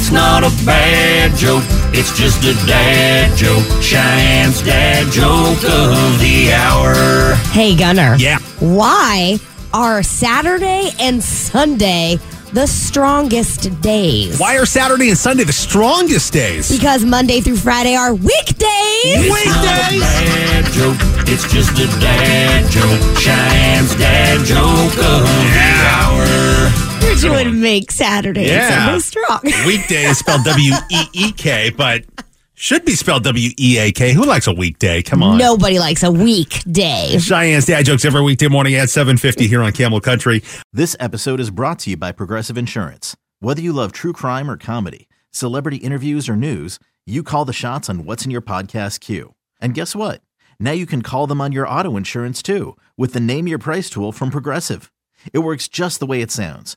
It's not a bad joke, it's just a dad joke. Cheyenne's dad joke of the hour. Hey, Gunner. Yeah. Why are Saturday and Sunday the strongest days? Why are Saturday and Sunday the strongest days? Because Monday through Friday are weekdays. It's not a Weekdays? bad joke, it's just a dad joke. Cheyenne's dad joke of the hour. Which would make Saturday Yeah. and Sunday strong. Weekday is spelled W E E K, but should be spelled W E A K. Who likes a weekday? Come on. Nobody likes a weekday. Cheyenne's dad jokes every weekday morning at 7.50 here on Camel Country. This episode is brought to you by Progressive Insurance. Whether you love true crime or comedy, celebrity interviews or news, you call the shots on what's in your podcast queue. And guess what? Now you can call them on your auto insurance too with the Name Your Price tool from Progressive. It works just the way it sounds.